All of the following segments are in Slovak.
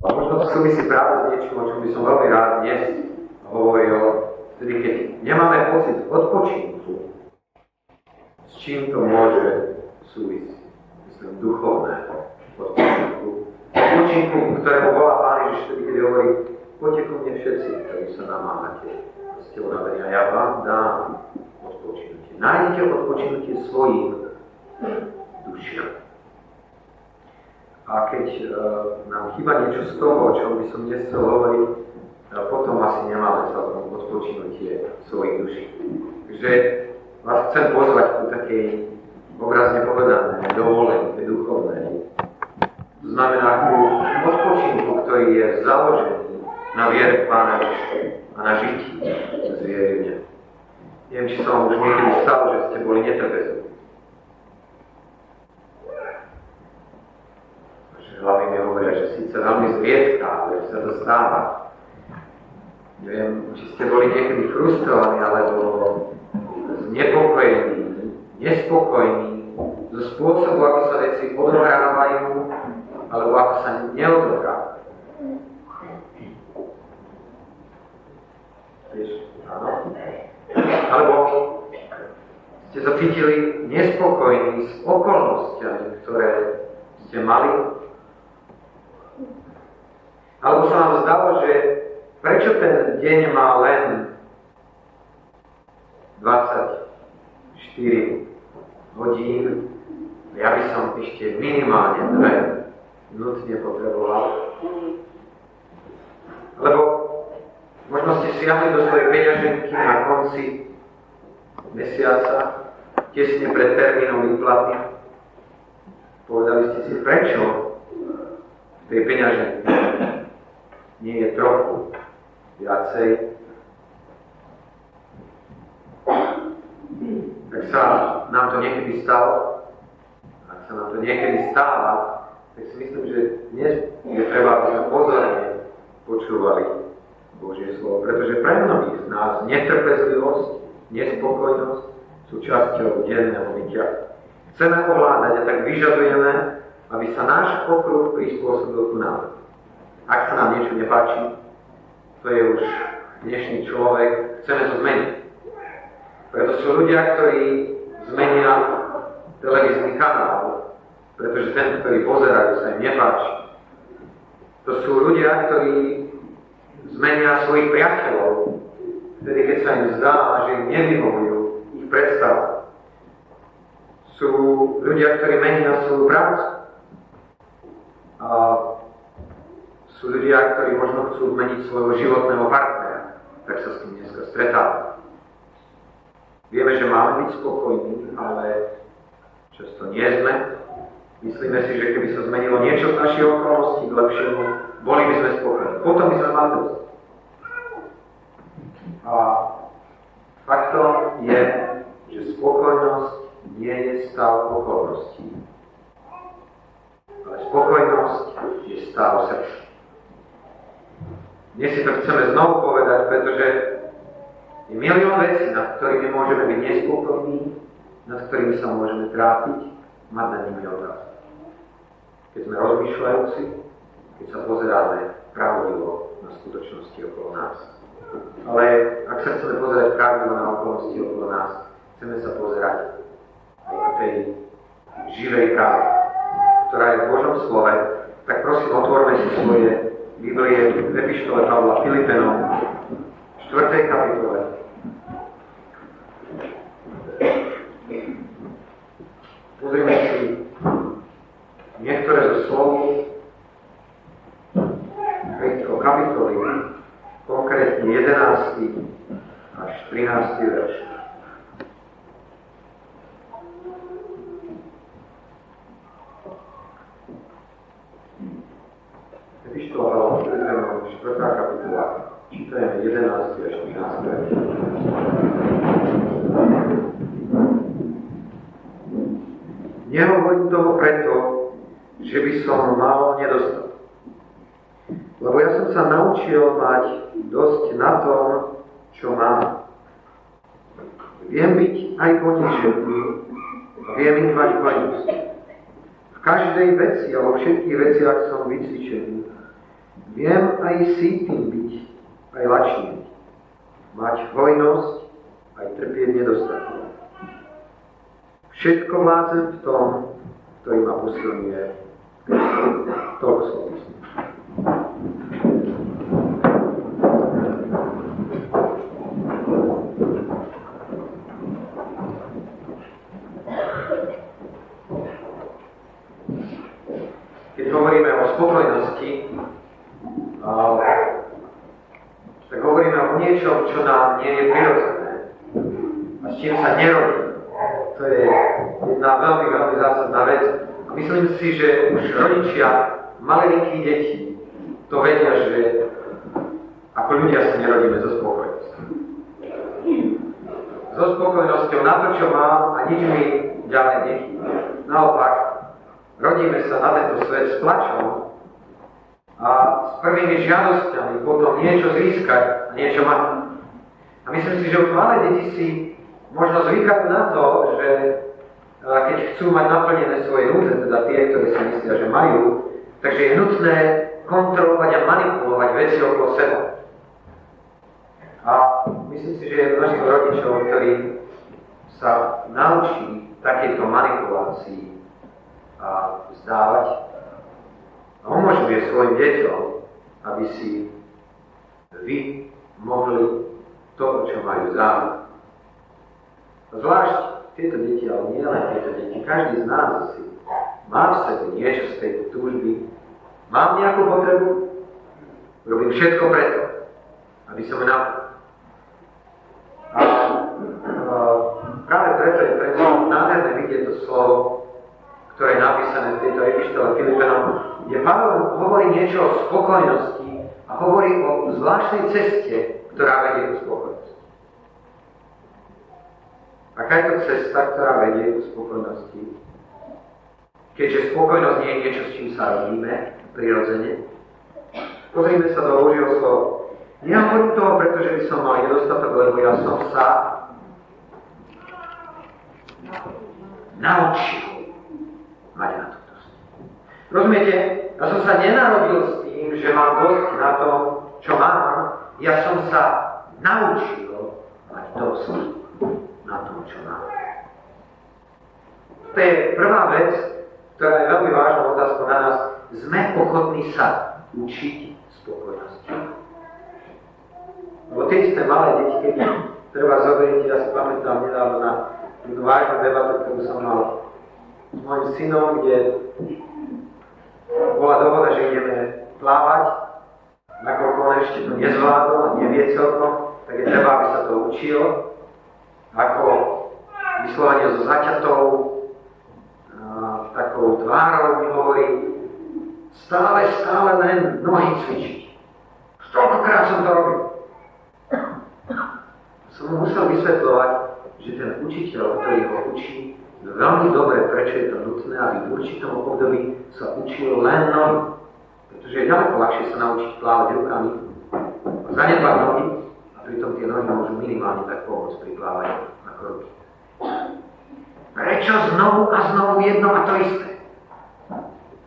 A možno to súvisí práve s niečím, o čom by som veľmi rád dnes hovoril, vtedy keď nemáme pocit odpočinku, s čím to môže súvisieť, myslím, duchovného odpočinku. Odpočinku, ktorému volá Pán Ježiš vtedy, keď hovorí, poďte ku mne všetci, ktorí sa namáhate, ste unavení, a ja vám dám odpočinutie. Nájdete odpočinutie svojim dušiam. A keď uh, nám chýba niečo z toho, o čom by som dnes chcel hovoriť, uh, potom asi nemáme celkom odpočinutie svojich duší. Takže vás chcem pozvať ku takej obrazne povedané dovolenke duchovnej. To znamená ku odpočinku, ktorý je založený na viere Pána a na žití z viery Neviem, či som už niekedy stalo, že ste boli netrpezliví. Že síce veľmi zriedka, ale sa to stáva. Neviem, či ste boli niekedy frustrovaní, alebo znepokojení, nespokojní zo spôsobu, ako sa veci odohrávajú, alebo ako sa neodohrávajú. Áno? Alebo ste sa cítili nespokojní s okolnostiami, ktoré ste mali alebo sa nám zdalo, že prečo ten deň má len 24 hodín, ja by som ešte minimálne dve nutne potreboval. Lebo možno ste siahli do svojej peňaženky na konci mesiaca, tesne pred termínom výplaty. Povedali ste si, prečo tej peňaženke nie je trochu viacej, tak sa nám to niekedy stalo. Ak sa nám to niekedy stáva, tak si myslím, že dnes je treba, aby sme pozorne počúvali Božie slovo, pretože pre mnohých z nás netrpezlivosť, nespokojnosť sú časťou denného bytia. Chceme ovládať a tak vyžadujeme, aby sa náš okruh prispôsobil ku nám. Ak sa nám niečo nepáči, to je už dnešný človek, chceme to zmeniť. Preto sú ľudia, ktorí zmenia televízny kanál, pretože ten, ktorý pozerajú, sa im nepáči. To sú ľudia, ktorí zmenia svojich priateľov, vtedy, keď sa im zdá, že im nevyhovujú ich predstav. Sú ľudia, ktorí menia svoju prácu. A sú ľudia, ktorí možno chcú zmeniť svojho životného partnera, tak sa s tým dneska stretávame. Vieme, že máme byť spokojní, ale často nie sme. Myslíme si, že keby sa zmenilo niečo z našich okolností k lepšiemu, boli by sme spokojní. Potom by sme mali dosť. A faktom je, že spokojnosť nie je stav okolností. Ale spokojnosť je stav srdca. Dnes si to chceme znovu povedať, pretože je milión vecí, nad ktorými môžeme byť nespokojní, nad ktorými sa môžeme trápiť, mať na nimi otázky. Keď sme rozmýšľajúci, keď sa pozeráme pravdivo na skutočnosti okolo nás. Ale ak sa chceme pozerať pravdivo na okolnosti okolo nás, chceme sa pozerať aj na tej živej pravde, ktorá je v Božom slove, tak prosím, otvorme si svoje Biblie v Epištole Pavla Filipenom, 4. kapitole. Pozrieme si niektoré zo slov tejto kapitoly, konkrétne 11. až 13. verš. Epištola Filipenom, 4. kapitola, čítajeme 11. až 13. Nehovorím toho preto, že by som mal nedostatok. Lebo ja som sa naučil mať dosť na tom, čo mám. Viem byť aj ponižený, viem mať plnosť. V každej veci a vo všetkých veciach som vycvičený. Viem aj tým byť, aj lačný. Mať hojnosť, aj trpieť nedostatok. Všetko vládzem v tom, ktorý ma posilňuje. Toľko slov Keď hovoríme o spokojnosti, tak hovoríme o niečom, čo nám nie je prirodzené a s čím sa nerobí. To je jedna veľmi, veľmi zásadná vec. A myslím si, že už rodičia malinkých detí to vedia, že ako ľudia sa nerodíme so spokojnosťou. So spokojnosťou na to, čo mám a nič mi ďalej nechýba. Naopak, rodíme sa na tento svet s plačom a s prvými žiadosťami potom niečo získať a niečo mať. A myslím si, že už malé deti si možno zvykajú na to, že keď chcú mať naplnené svoje núdze, teda tie, ktoré si myslia, že majú, takže je nutné kontrolovať a manipulovať veci okolo seba. A myslím si, že je množstvo rodičov, ktorí sa naučí takéto manipulácii a vzdávať a umožňuje svojim deťom, aby si vy mohli to, čo majú záujem. Zvlášť tieto deti, ale nie len tieto deti, každý z nás si má v sebe niečo z tejto túžby. Mám nejakú potrebu? Robím všetko preto, aby som ju naplnil. A, a práve preto je pre mňa nádherné vidieť to slovo, ktoré je napísané v tejto epištole Filipenom, kde Pavel hovorí niečo o spokojnosti a hovorí o zvláštnej ceste, ktorá vedie k spokojnosti. Aká je to cesta, ktorá vedie k spokojnosti? Keďže spokojnosť nie je niečo, s čím sa rodíme, prirodzene. Pozrime sa do Božieho slova. Nehovorím toho, pretože by som mal nedostatok, lebo ja som sa naučil mať na túto Rozumiete? Ja som sa nenarodil s tým, že mám dosť na to, čo mám. Ja som sa naučil mať dosť na tom, čo máme. To je prvá vec, ktorá je veľmi vážna otázka na nás. Sme ochotní sa učiť spokojnosti. Lebo tie isté malé deti, keď treba zoberiť, ja si pamätám nedávno na jednu vážnu debatu, ktorú som mal s mojim synom, kde bola dohoda, že ideme plávať, nakoľko on ešte to nezvládol a nevie celkom, tak je treba, aby sa to učil ako vyslovene so zaťatou takou tvárou mi hovorí, stále, stále len nohy cvičiť. Stokrát som to robil. Som mu musel vysvetľovať, že ten učiteľ, ktorý ho učí, veľmi dobre, prečo je to nutné, aby v určitom období sa učil len nohy. Pretože je ďaleko ľahšie sa naučiť plávať rukami zanedbať nohy, pritom tie nohy môžu minimálne tak pomôcť pri plávaní na kroky. Prečo znovu a znovu jedno a to isté?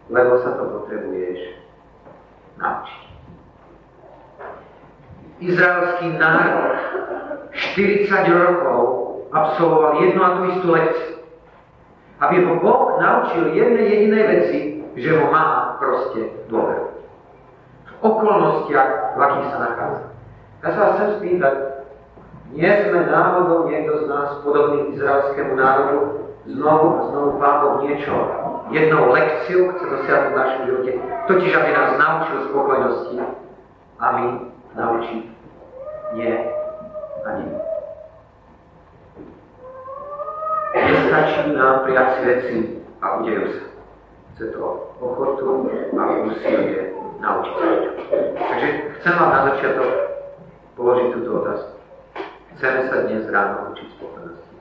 Lebo sa to potrebuješ naučiť. Izraelský národ 40 rokov absolvoval jednu a tú istú lekciu. Aby ho Boh naučil jednej jedinej veci, že ho má proste dôveru. V okolnostiach, v akých sa nachádza. Ja sa vás chcem spýtať, nie sme náhodou niekto z nás podobný izraelskému národu, znovu a znovu Boh niečo, jednou lekciou chce dosiahnuť v našom živote, totiž aby nás naučil spokojnosti a my naučí nie a nie. Nestačí nám prijať si veci a udejú sa. Chce to ochotu a úsilie naučiť. Takže chcem vám na začiatok položiť túto otázku. Chceme sa dnes ráno učiť spokojnosti.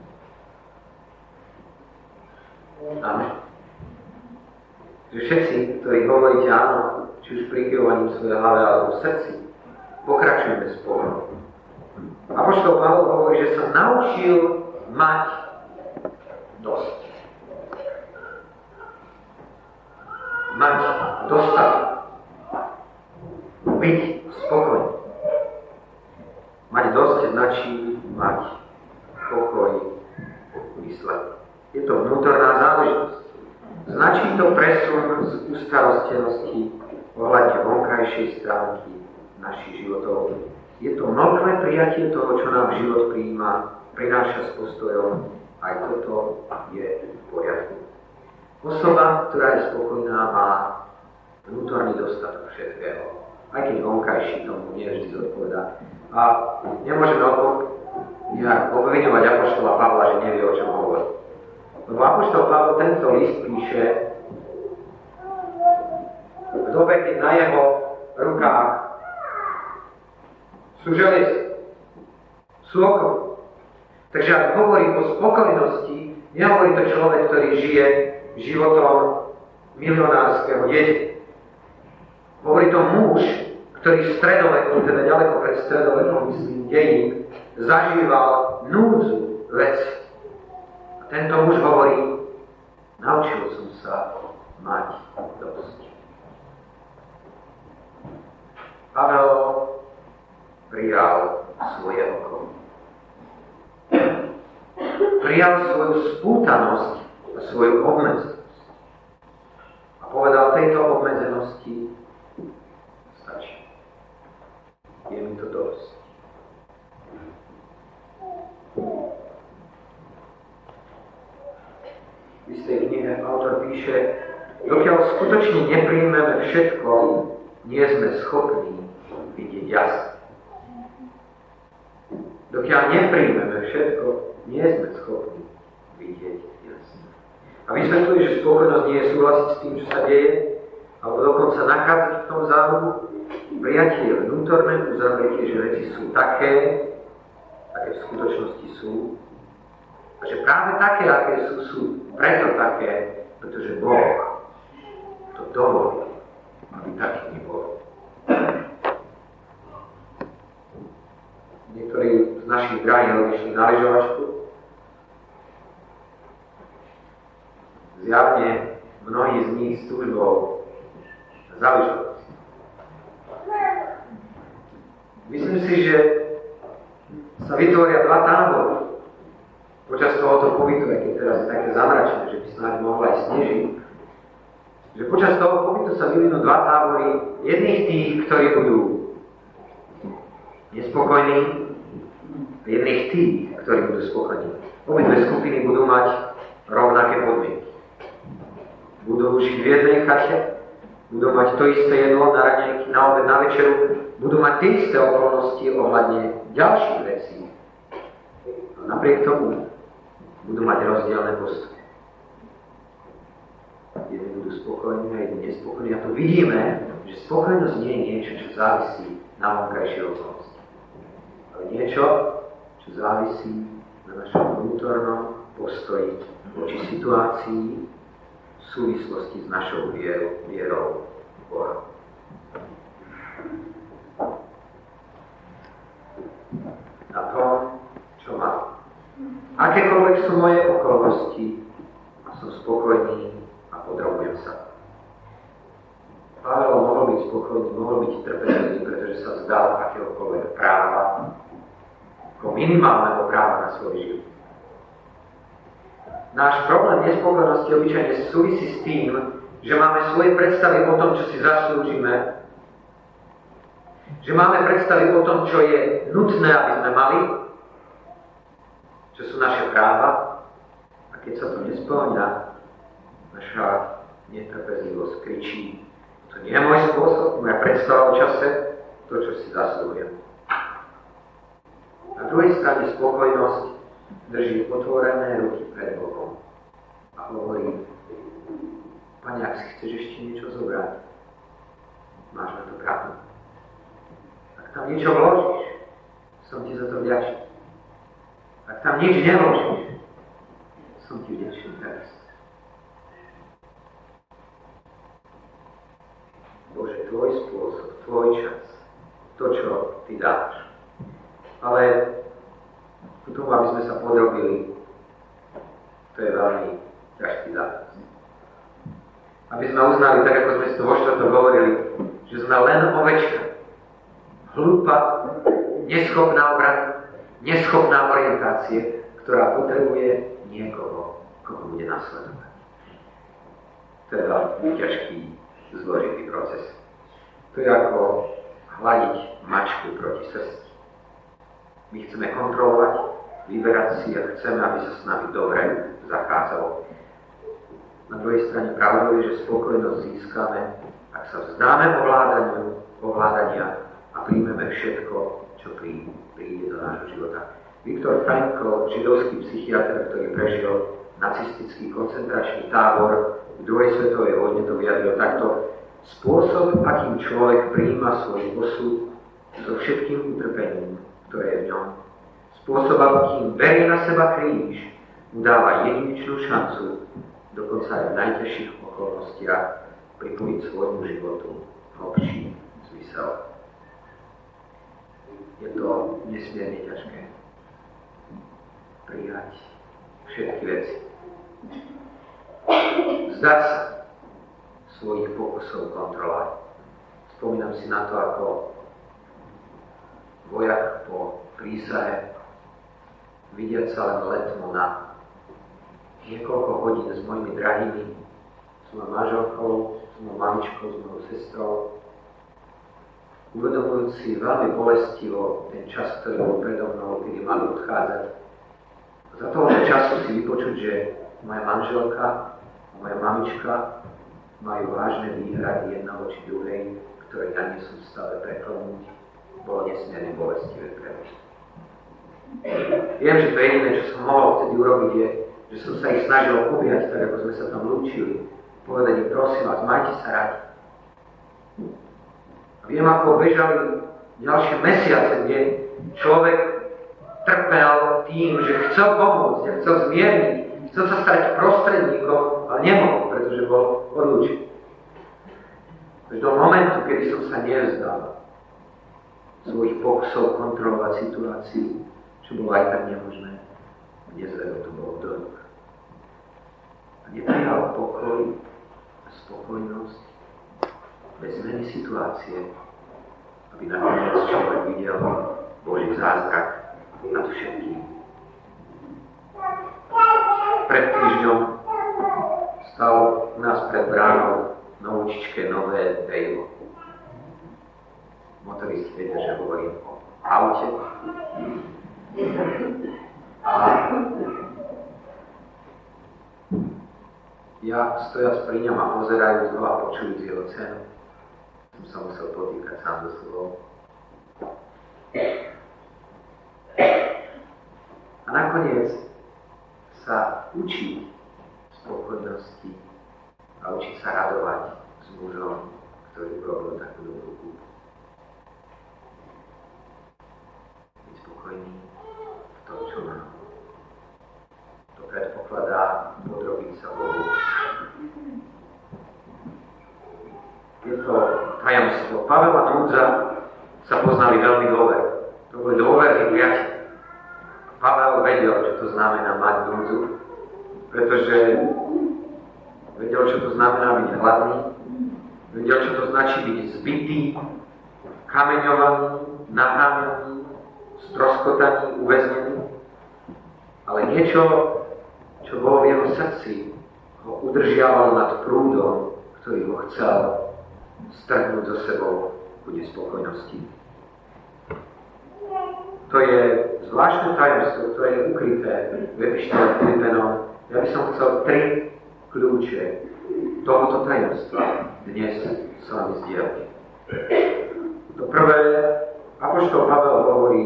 Amen. Všetci, ktorí hovoríte áno, či už prikyvovaním svojej hlave alebo v srdci, pokračujeme spolu. Apoštol Pavel hovorí, že sa naučil mať dosť. mať dostatok. Byť spokojný. Mať dosť značí mať pokoj mysle. Je to vnútorná záležitosť. Značí to presun z ustarostenosti ohľadne vonkajšej stránky našich životov. Je to mnohé prijatie toho, čo nám život prijíma, prináša s postojom, aj toto je v poriadku. Osoba, ktorá je spokojná, má vnútorný dostatok všetkého, aj keď vonkajší tomu nie vždy zodpovedá. A nemôžeme nejak obviňovať Apoštola Pavla, že nevie, o čom hovorí. Lebo Apoštol Pavel tento list píše v dobe, keď na jeho rukách sú železy, sú okolo. Takže ak hovorí o spokojnosti, nehovorí to človek, ktorý žije životom milionárskeho dieťa. Hovorí to muž, ktorý v stredoveku, teda ďaleko pred stredovekom, myslím, dejín, zažíval núdzu veci. A tento muž hovorí, naučil som sa mať dosť. Pavel prijal svoje oko. Prijal svoju spútanosť a svoju obmedzenosť. A povedal tejto obmedzenosti, Je mi to dosť. V istej knihe autor píše, dokiaľ skutočne nepríjmeme všetko, nie sme schopní vidieť jasne. Dokiaľ nepríjmeme všetko, nie sme schopní vidieť jasne. A vysvetľuje, že spokojnosť nie je súhlasiť s tým, čo sa deje, alebo dokonca nachádzať v tom závodu. Prijatie je vnútorné uzavretie, že veci sú také, aké v skutočnosti sú. A že práve také, aké sú, sú preto také, pretože Boh to dovolí, aby taký nebol. Niektorí z našich drahých odišli na lyžovačku. Zjavne mnohí z nich s túžbou za Myslím si, že sa vytvoria dva tábory počas tohoto pobytu, keď teraz je také zamračené, že by snáď mohla aj snežiť. Že počas toho pobytu sa vyvinú dva tábory, jedných tých, ktorí budú nespokojní, a jedných tých, ktorí budú spokojní. Obidve skupiny budú mať rovnaké podmienky. Budú žiť v jednej chate, budú mať to isté jedlo na raňajky, na obed, na večeru, budú mať tie isté okolnosti ohľadne ďalších vecí. A napriek tomu budú mať rozdielne postupy. Jedni budú spokojní a jedni nespokojní. A tu vidíme, že spokojnosť nie je niečo, čo závisí na vonkajšej okolnosti. Ale niečo, čo závisí na našom vnútornom postoji voči situácii v súvislosti s našou vierou, vierou Boha. Na tom, čo má. Akékoľvek sú moje okolnosti, som spokojný a podrobujem sa. Pavel mohol byť spokojný, mohol byť trpezlivý, pretože sa vzdal akéhokoľvek práva, ako minimálneho práva na svoj život. Náš problém nespokojnosti obyčajne súvisí s tým, že máme svoje predstavy o tom, čo si zaslúžime, že máme predstavy o tom, čo je nutné, aby sme mali, čo sú naše práva a keď sa to nesplňa, naša netrpezlivosť kričí, to nie je môj spôsob, moja predstava o čase, to, čo si zaslúžim. Na druhej strane spokojnosť drží otvorené ruky pred Bohom a hovorí, Pane, ak si chceš ešte niečo zobrať, máš na to pravdu. Tam niečo vložíš, som ti za to vďačný. Ak tam nič nevložíš, som ti vďačný teraz. Bože, tvoj spôsob, tvoj čas, to, čo ty dáš. Ale k tomu, aby sme sa podrobili, to je veľmi ťažký zákaz. A Aby sme uznali, tak ako sme si to vo hovorili, že sme len ovečka. Hlúpa, neschopná obrany, neschopná orientácie, ktorá potrebuje niekoho, koho bude nasledovať. To je veľmi ťažký, zložitý proces. To je ako hľadiť mačku proti srsti. My chceme kontrolovať, vyberať si a chceme, aby sa s nami dobre zachádzalo. Na druhej strane pravdou je, že spokojnosť získame, ak sa vzdáme ovládaniu, ovládania a príjmeme všetko, čo príde do nášho života. Viktor Frankl, židovský psychiatr, ktorý prežil nacistický koncentračný tábor v druhej svetovej vojne, to vyjadril takto. Spôsob, akým človek prijíma svoj osud so všetkým utrpením, ktoré je v ňom, spôsob, akým berie na seba kríž, mu dáva jedinečnú šancu, dokonca aj v najtežších okolnostiach, pripojiť svojmu životu hlbší zmysel. Je to nesmierne ťažké prijať všetky veci. Zdať sa svojich pokusov kontrolovať. Spomínam si na to, ako vojak po prísahe, vidiať sa len letmo na niekoľko hodín s mojimi drahými, s mojou manželkou, s mojou mamičkou, s mojou sestrou, uvedomujúci veľmi bolestivo ten čas, ktorý bol predo mnou, kedy mali odchádzať. Za toho času si vypočuť, že moja manželka a moja mamička majú vážne výhrady jedna voči druhej, ktoré ja nie som stále preklonúť, bolo nesmierne bolestivé pre mňa. Viem, že to jediné, čo som mohol vtedy urobiť, je, že som sa ich snažil objať, tak ako sme sa tam lúčili. Povedať im, prosím vás, majte sa radi. Viem, ako bežali ďalšie mesiace, kde človek trpel tým, že chcel pomôcť chcel zmierniť, chcel sa stať prostredníkom, ale nemohol, pretože bol odlúčený. Do momentu, kedy som sa nevzdal svojich pokusov kontrolovať situáciu, čo bolo aj tak nemožné, nezvedol to bolo do rúk. A neprijal pokoj a spokojnosť bez zmeny situácie, aby nakoniec človek videl Boží zázrak nad všetkým. Pred týždňom stal u nás pred bránou na učičke nové Dejlo. Motoristi vedia, že hovorím o aute. A ja stojac pri ňom a pozerajúc ho a počujúc jeho cenu, sa musel potýkať sám so sebou. A nakoniec sa učí spokojnosti a učí sa radovať s mužom, ktorý urobil takú dobrú kúpu. Byť spokojný v tom, čo má. To predpokladá podrobiť sa Bohu. Je to tajomstvo. Pavel a Núdza sa poznali veľmi dobre. To boli dôverní priateľi. Pavel vedel, čo to znamená mať núdzu, pretože vedel, čo to znamená byť hladný, vedel, čo to značí byť zbytý, kameňovaný, naháňaný, stroskotaný, uväznený. Ale niečo, čo bolo v jeho srdci, ho udržiavalo nad prúdom, ktorý ho chcel strhnúť so sebou ku spokojnosti. To je zvláštne tajomstvo, ktoré je ukryté v Epištole Filipenom. Ja by som chcel tri kľúče tohoto tajomstva dnes s vami zdieľať. To prvé, Apoštol Pavel hovorí,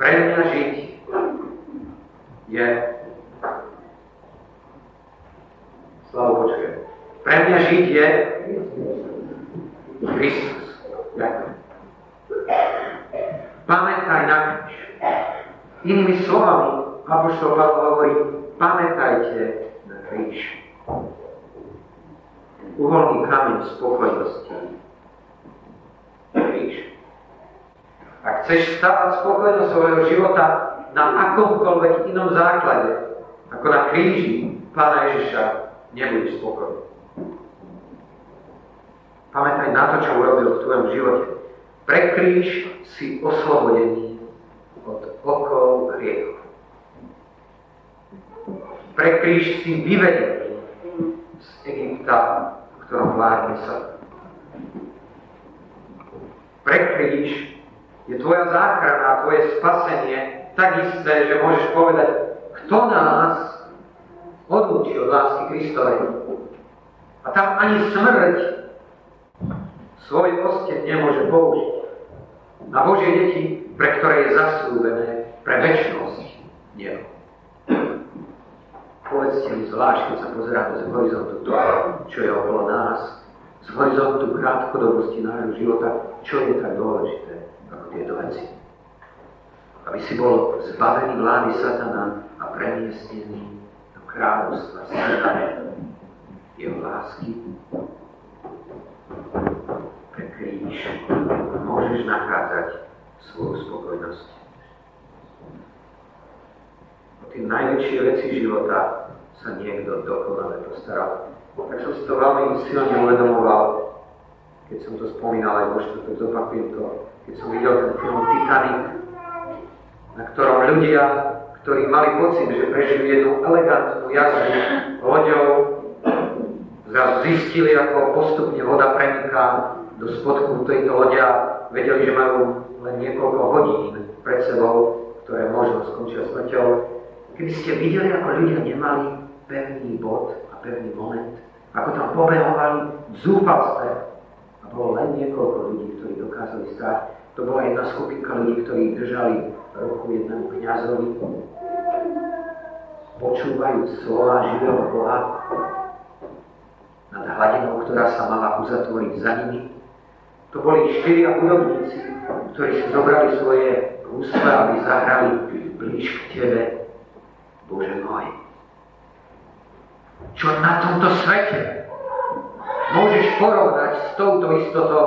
pre mňa žiť je Slavo počujem. Pre mňa žiť je Kristus. Ďakujem. Pamätaj na kríž. Inými slovami, Apoštol Pavel hovorí, pamätajte na kríž uholný kameň spokojnosti. Kríž. Ak chceš stavať spokojnosť svojho života na akomkoľvek inom základe, ako na kríži Pána Ježiša, nebudeš spokojný. Pamätaj na to, čo urobil v tvojom živote. Pre kríž si oslobodený od okov hriechov. Pre kríž si vyvedený z Egypta, v ktorom vládne sa. Pre kríž je tvoja záchrana, tvoje spasenie tak isté, že môžeš povedať, kto nás odlúči od lásky Kristovej. A tam ani smrť svoj osteň nemôže použiť. Na Božie deti, pre ktoré je zaslúbené pre väčšnosť nebo. Povedzte mi zvlášť, keď sa pozeráme z horizontu toho, čo je okolo nás, z horizontu krátkodobosti nášho života, čo je tak dôležité ako tieto veci. Aby si bol zbavený vlády satana a premiestnený do kráľovstva satana jeho lásky kríž môžeš nachádzať svoju spokojnosť. O tie najväčšie veci života sa niekto dokonale postaral. Tak som si to veľmi silne uvedomoval, keď som to spomínal, aj možno to zopakujem to, keď som videl ten film Titanic, na ktorom ľudia, ktorí mali pocit, že prežili jednu elegantnú jazdu loďou, zrazu zistili, ako postupne voda preniká do spodku tejto lode a vedeli, že majú len niekoľko hodín pred sebou, ktoré možno skončia smrťou. Keby ste videli, ako ľudia nemali pevný bod a pevný moment, ako tam pobehovali v zúfalstve a bolo len niekoľko ľudí, ktorí dokázali stáť. To bola jedna skupinka ľudí, ktorí držali ruku jednému kniazovi, počúvajúc slova živého Boha nad hladinou, ktorá sa mala uzatvoriť za nimi to boli štyria hudobníci, ktorí si zobrali svoje husle, aby zahrali blíž k Tebe, Bože môj. Čo na tomto svete môžeš porovnať s touto istotou?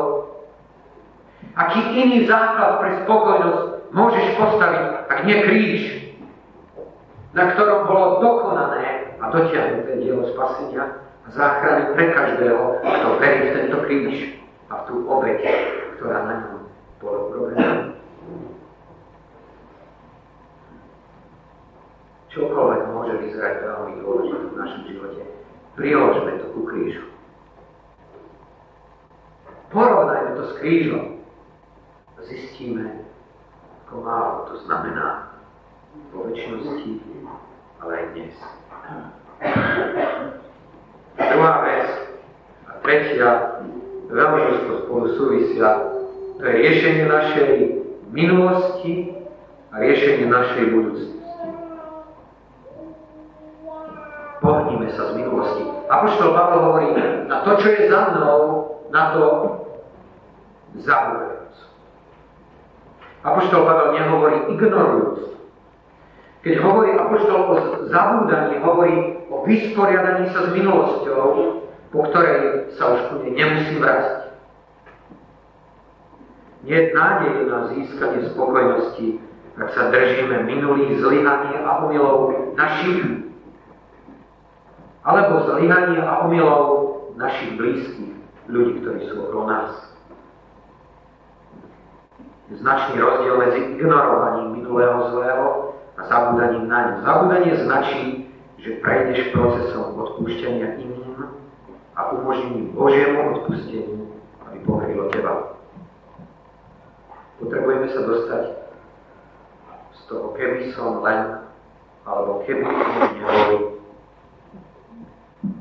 Aký iný základ pre spokojnosť môžeš postaviť, ak nie kríž, na ktorom bolo dokonané a dotiahnuté dielo spasenia a záchrany pre každého, kto verí v tento kríž a tú obeď, ktorá na ňom bola urobená. Čokoľvek môže vyzerať veľmi dôležité v našom živote, priložme to ku krížu. Porovnajme to s krížom zistíme, ako málo to znamená vo väčšnosti, ale aj dnes. Druhá vec a tretia veľmi úzko spolu súvisia. Riešenie našej minulosti a riešenie našej budúcnosti. Pohníme sa z minulosti. Apoštol Pavel hovorí, na to, čo je za mnou, na to zabúdajúc. Apoštol Pavel nehovorí ignorujúc. Keď hovorí Apoštol o zabúdaní, hovorí o vysporiadaní sa s minulosťou, po ktorej sa už ku nemusím vrátiť. Je nádej na získanie spokojnosti, ak sa držíme minulých zlyhaní a omylov našich, alebo zlyhaní a omylov našich blízkych, ľudí, ktorí sú okolo nás. Značný rozdiel medzi ignorovaním minulého zlého a zabúdaním na ňu. Zabúdanie značí, že prejdeš procesom odpúšťania iným a umožní Božiemu odpusteniu, aby pokrylo teba. Potrebujeme sa dostať z toho, keby som len, alebo keby som neboli.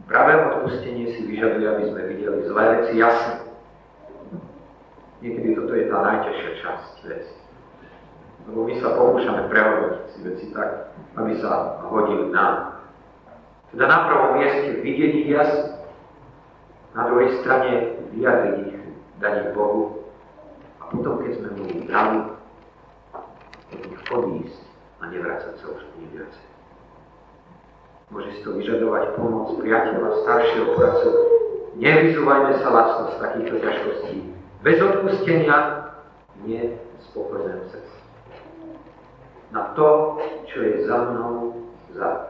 Práve odpustenie si vyžaduje, aby sme videli zlé veci jasne. Niekedy toto je tá najťažšia časť veci. Lebo my sa pokúšame prehodnotiť si veci tak, aby sa hodili nám. Teda na prvom mieste vidieť ich jasne, na druhej strane vyjadriť ich, dať ich Bohu a potom, keď sme mu dali, ich odísť a nevrácať sa už ani viacej. Môže si to vyžadovať pomoc priateľa, staršieho poradcu. Nevyzúvajme sa lacno z takýchto ťažkostí. Bez odpustenia nie spokojné srdce. Na to, čo je za mnou, za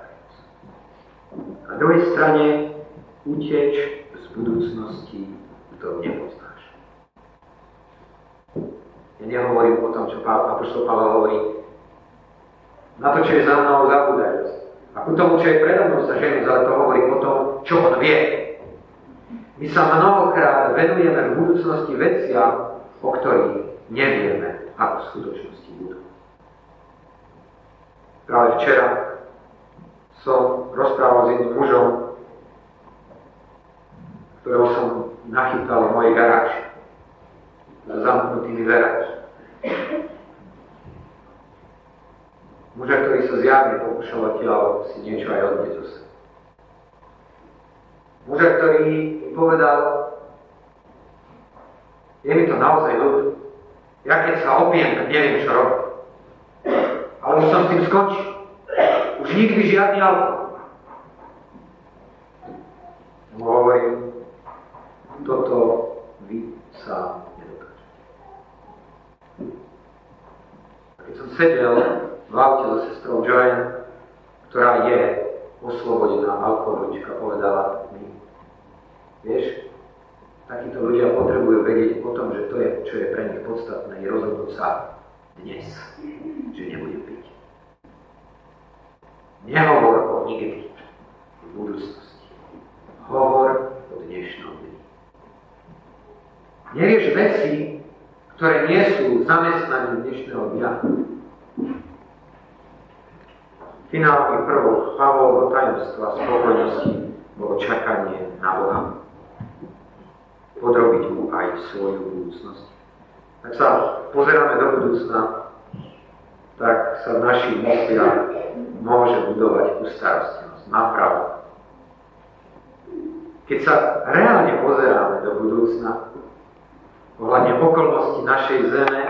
Na druhej strane uteč z budúcnosti to nepoznáš. Ja nehovorím o tom, čo Apoštol Pavel hovorí. Na to, čo je za mnou, zabúdaj. A ku tomu, čo je predo mnou, sa žením, ale to hovorí o tom, čo on vie. My sa mnohokrát venujeme v budúcnosti veciam, o ktorých nevieme, ako v skutočnosti budú. Práve včera som rozprával s jedným mužom, ktorého som nachytal v mojej garáži. Za zamknutými dverami. Muža, ktorý sa zjavne odtiaľ si niečo aj odnieť zo seba. Muža, ktorý mi povedal, je mi to naozaj ľud. Ja keď sa opijem, tak neviem, čo robiť. Ale už som s tým skončil. Už nikdy žiadny alkohol. Mu hovorím, toto vy sám nedokážete. A keď som sedel v aute so sestrou Joanne, ktorá je oslobodená alkoholička, povedala mi, vieš, takíto ľudia potrebujú vedieť o tom, že to je, čo je pre nich podstatné, je rozhodnúť sa dnes, že nebudem piť. Nehovor o nikdy v budúcnosti. Hovor o dnešnom dni. Nerieš veci, ktoré nie sú zamestnaním dnešného dňa. Finálny prvok Pavlovho tajomstva spokojnosti bolo čakanie na Boha. Podrobiť mu aj svoju budúcnosť. Ak sa pozeráme do budúcna, tak sa v našich mysliach môže budovať ustarostnosť, napravo. Keď sa reálne pozeráme do budúcna, ohľadne okolnosti našej zeme,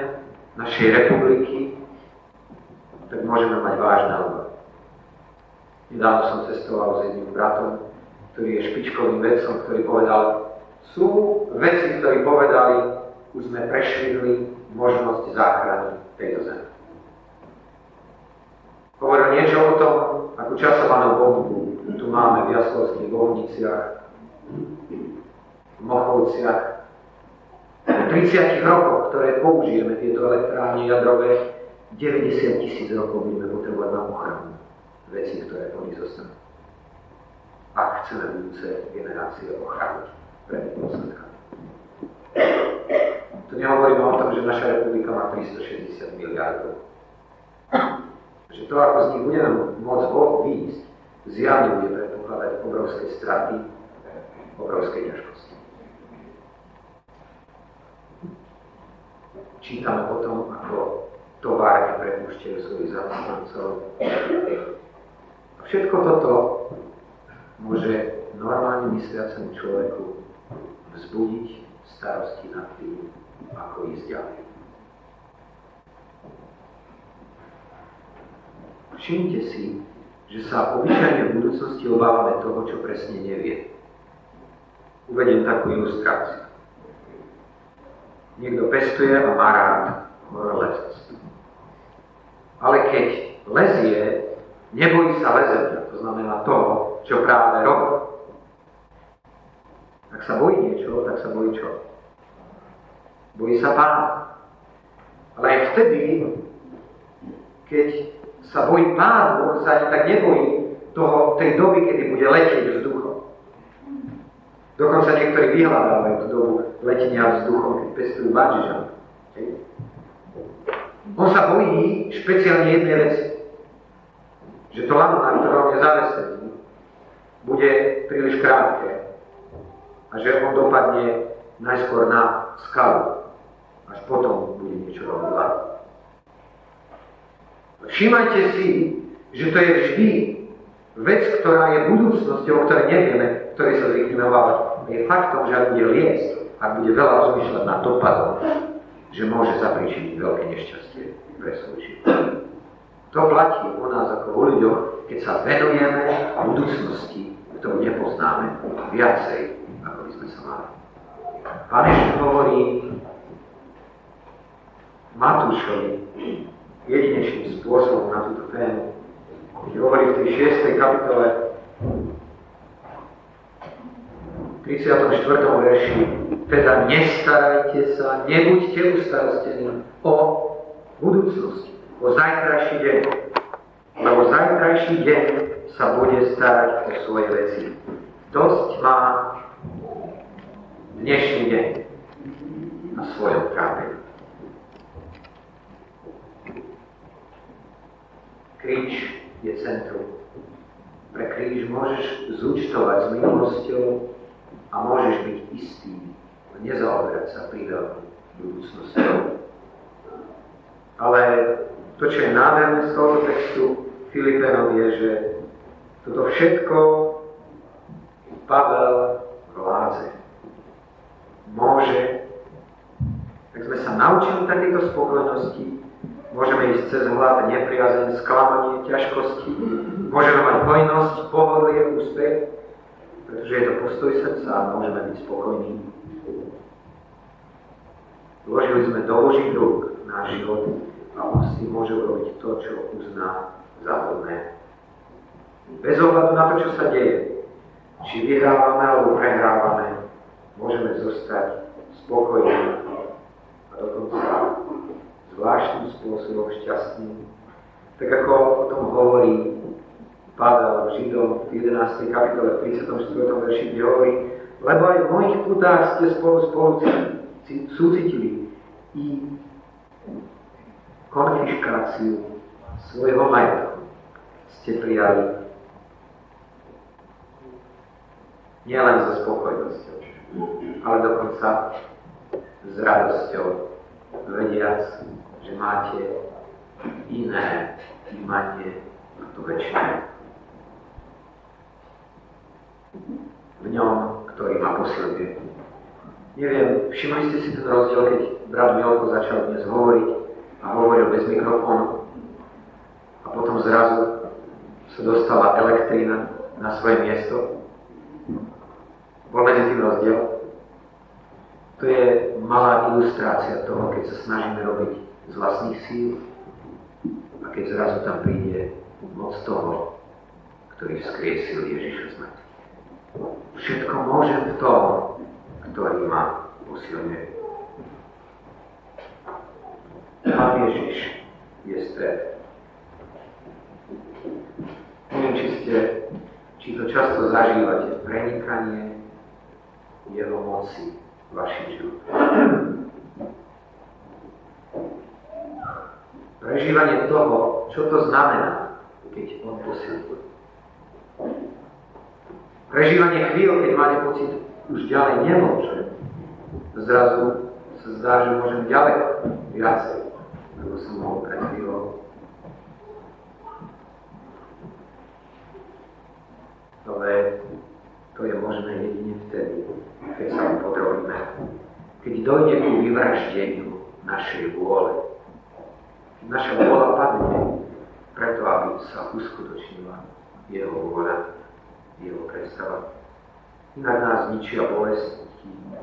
našej republiky, tak môžeme mať vážne obavy. Nedávno som cestoval s jedným bratom, ktorý je špičkovým vedcom, ktorý povedal, sú veci, ktorí povedali, už sme prešvihli možnosť záchrany tejto zeme. Hovoril niečo o tom, akú časovanú bombu tu máme v Jaslovských Bohniciach, v Mochovciach. Po 30 rokoch, ktoré použijeme tieto elektrárne jadrové, 90 tisíc rokov budeme potrebovať na ochranu veci, ktoré po nich zostanú. Ak chceme budúce generácie ochrániť pred dôsledkami. To nehovoríme o tom, že naša republika má 360 miliardov. Že to, ako z nich budeme môcť výjsť, zjavne bude predpokladať obrovské straty, obrovské ťažkosti. Čítame o tom, ako továrne prepúšťajú svojich zamestnancov. Všetko toto môže normálne mysliacemu človeku vzbudiť starosti nad tým, ako ísť ďalej. Všimte si, že sa obyčajne v budúcnosti obávame toho, čo presne nevie. Uvediem takú ilustráciu. Niekto pestuje a má rád horolezectvo. Ale keď lezie, nebojí sa lezenia, to znamená toho, čo práve robí. Ak sa bojí niečo, tak sa bojí čo? Bojí sa pána. Ale aj vtedy, keď sa bojí pádu, on sa ani tak nebojí toho, tej doby, kedy bude letieť vzduchom. Dokonca niektorí vyhľadávajú tú dobu letenia vzduchom, keď pestujú bungee On sa bojí špeciálne jednej veci. Že to lano, na ktorom je zavesený, bude príliš krátke. A že on dopadne najskôr na skalu. Až potom bude niečo robiť Všímajte si, že to je vždy vec, ktorá je budúcnosťou, o ktorej nevieme, ktorej sa zvykneme obávať. Je faktom, že ak bude liesť, ak bude veľa rozmýšľať nad dopadom, že môže zapričiť veľké nešťastie pre svoj život. To platí u nás ako u ľuďoch, keď sa venujeme budúcnosti, ktorú nepoznáme, viacej, ako by sme sa mali. Pán ešte hovorí Matúšovi, jedinečným spôsobom na túto tému. Keď hovorí v tej 6. kapitole 34. verši Teda nestarajte sa, nebuďte ustarostení o budúcnosť, o zajtrajší deň. Lebo zajtrajší deň sa bude starať o svoje veci. Dosť má dnešný deň na svojom trápení. Kríž je centrum. Pre kríž môžeš zúčtovať s minulosťou a môžeš byť istý nezaoberať sa prírodou budúcnosťou. Ale to, čo je nádherné z tohoto textu Filipenov je, že toto všetko Pavel vládze. Môže. Tak sme sa naučili takéto spokojnosti, môžeme ísť cez hlad, nepriazeň, sklamanie, ťažkosti, môžeme mať hojnosť, pohodlie, úspech, pretože je to postoj srdca a môžeme byť spokojní. Vložili sme do Božích rúk náš život a on si môže urobiť to, čo uzná za hodné. Bez ohľadu na to, čo sa deje, či vyhrávame alebo prehrávame, môžeme zostať spokojní a dokonca zvláštnym spôsobom šťastní. Tak ako o tom hovorí Pavel Židom v 11. kapitole v 34. verši, kde hovorí, lebo aj v mojich putách ste spolu spolu súcitili i konfiškáciu svojho majetku ste prijali nielen so spokojnosťou, ale dokonca s radosťou, vediac, že máte iné imanie a to väčšie. V ňom, ktorý ma posiluje. Neviem, všimli ste si ten rozdiel, keď brat Mielko začal dnes hovoriť a hovoril bez mikrofónu a potom zrazu sa dostala elektrína na svoje miesto. Bol medzi tým rozdiel. To je malá ilustrácia toho, keď sa snažíme robiť z vlastných síl a keď zrazu tam príde moc toho, ktorý vzkriesil Ježiša z. Všetko môžem v tom, ktorý ma posilňuje. Pán Ježiš je stred. Neviem, či ste, či to často zažívate, prenikanie jeho moci v vašich životoch. prežívanie toho, čo to znamená, keď on posiluje. Prežívanie chvíľ, keď máte pocit, už ďalej nemôže. Zrazu sa zdá, že môžem ďalej, viacej, ako som mohol pred. Ale to je možné jedine vtedy, keď sa mu podrobíme. Keď dojde ku vyvraždeniu našej vôle, naša vôľa padne preto, aby sa uskutočnila jeho vôľa, jeho predstava. Inak nás ničia bolesti,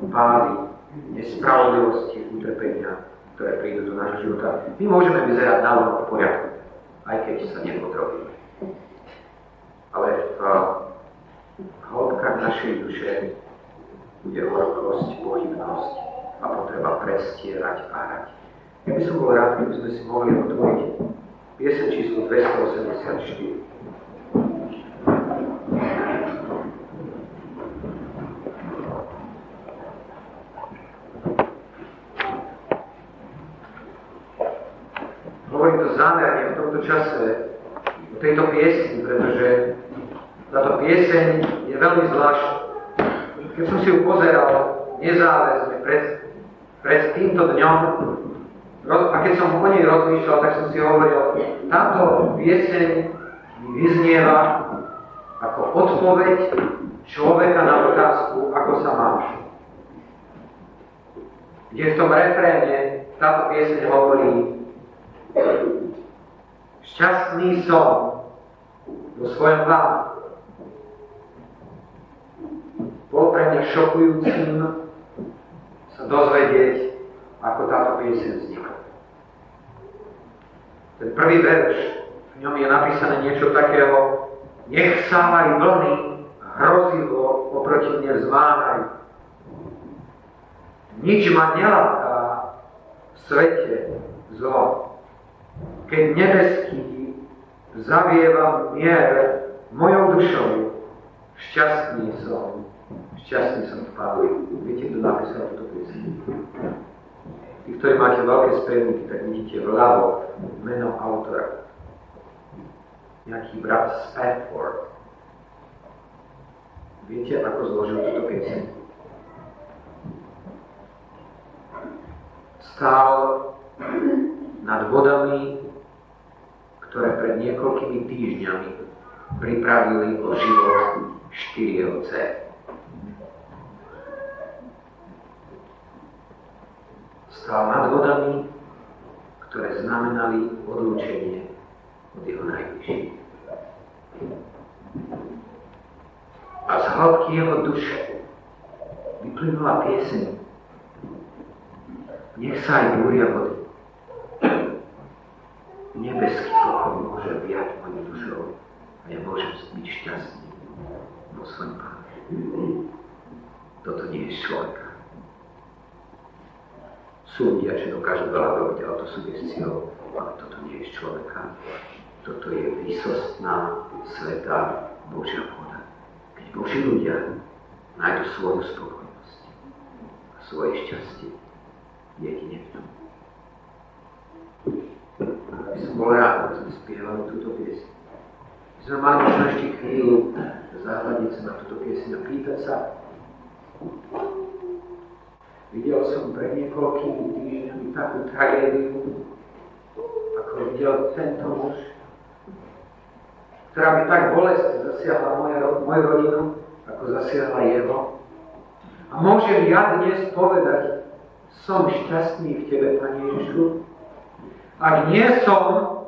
pády, nespravodlivosti, utrpenia, ktoré prídu do nášho života. My môžeme vyzerať na v poriadku, aj keď sa nepotrebujeme. Ale v hĺbkach našej duše bude horkosť, pohybnosť a potreba prestierať a hrať. Ja by som bol rád, keby sme si mohli otvoriť piesen číslo 284. Hovorím to zámerne v čase o tejto piesni, pretože táto pieseň je veľmi zvláštna. Keď som si ju pozeral nezáväzne pred, pred týmto dňom, a keď som o nej rozmýšľal, tak som si hovoril, táto pieseň mi vyznieva ako odpoveď človeka na otázku, ako sa máš. Kde v tom refréne táto pieseň hovorí šťastný som vo svojom pánu. Bol pre mňa šokujúcim sa dozvedieť, ako táto pieseň vznikla. Ten prvý verš, v ňom je napísané niečo takého, nech sa aj vlny hrozivo oproti mne vzváhajú. Nič ma neláka v svete zlo. Keď nebeský zavieva mier mojou dušou, šťastný som, šťastný som v Pánu. Viete, kto napísal túto písmu? Tí, ktorí máte veľké spevníky, tak vidíte vľavo meno autora. Nejaký brat Spafford. Viete, ako zložil túto pieseň? Stál nad vodami, niekoľkými týždňami pripravili o život štyri dcer. Stál nad vodami, ktoré znamenali odlúčenie od jeho najbližších. A z hĺbky jeho duše vyplynula pieseň. Nech sa aj búria vody. Nebeský pokoj môže viať mojou dušou môžem byť šťastný vo svojom páne. Toto nie je človeka. Sú ľudia, čo dokážu veľa robiť autosugestiou, ale toto nie je človeka. Toto je výsostná sveta Božia voda. Keď Boží ľudia nájdu svoju spokojnosť a svoje šťastie jedine v tom. Aby som bol rád, aby sme spievali túto piesň. My sme mali možno ešte chvíľu zahľadiť sa na túto piesň a pýtať sa, Videl som pred niekoľkými týždňami takú tragédiu, ako videl tento muž, ktorá by tak bolestne zasiahla moje, moju rodinu, ako zasiahla jeho. A môžem ja dnes povedať, som šťastný v Tebe, Pane Ježišu. Ak nie som,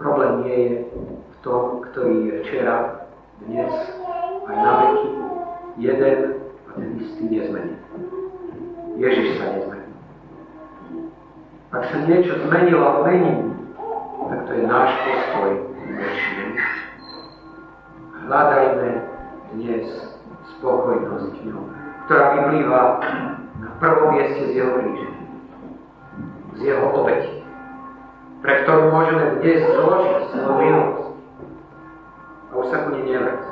problém nie je v tom, ktorý je včera, dnes, aj na veky, jeden a ten istý nezmení. Ježiš sa nezmení. Ak sa niečo zmenilo a mení, tak to je náš postoj voči Hľadajme dnes spokojnosť ňou, ktorá vyplýva na prvom mieste z jeho kríža, z jeho obeti, pre ktorú môžeme dnes zložiť svoju minulosť a už sa ku nej nevracať.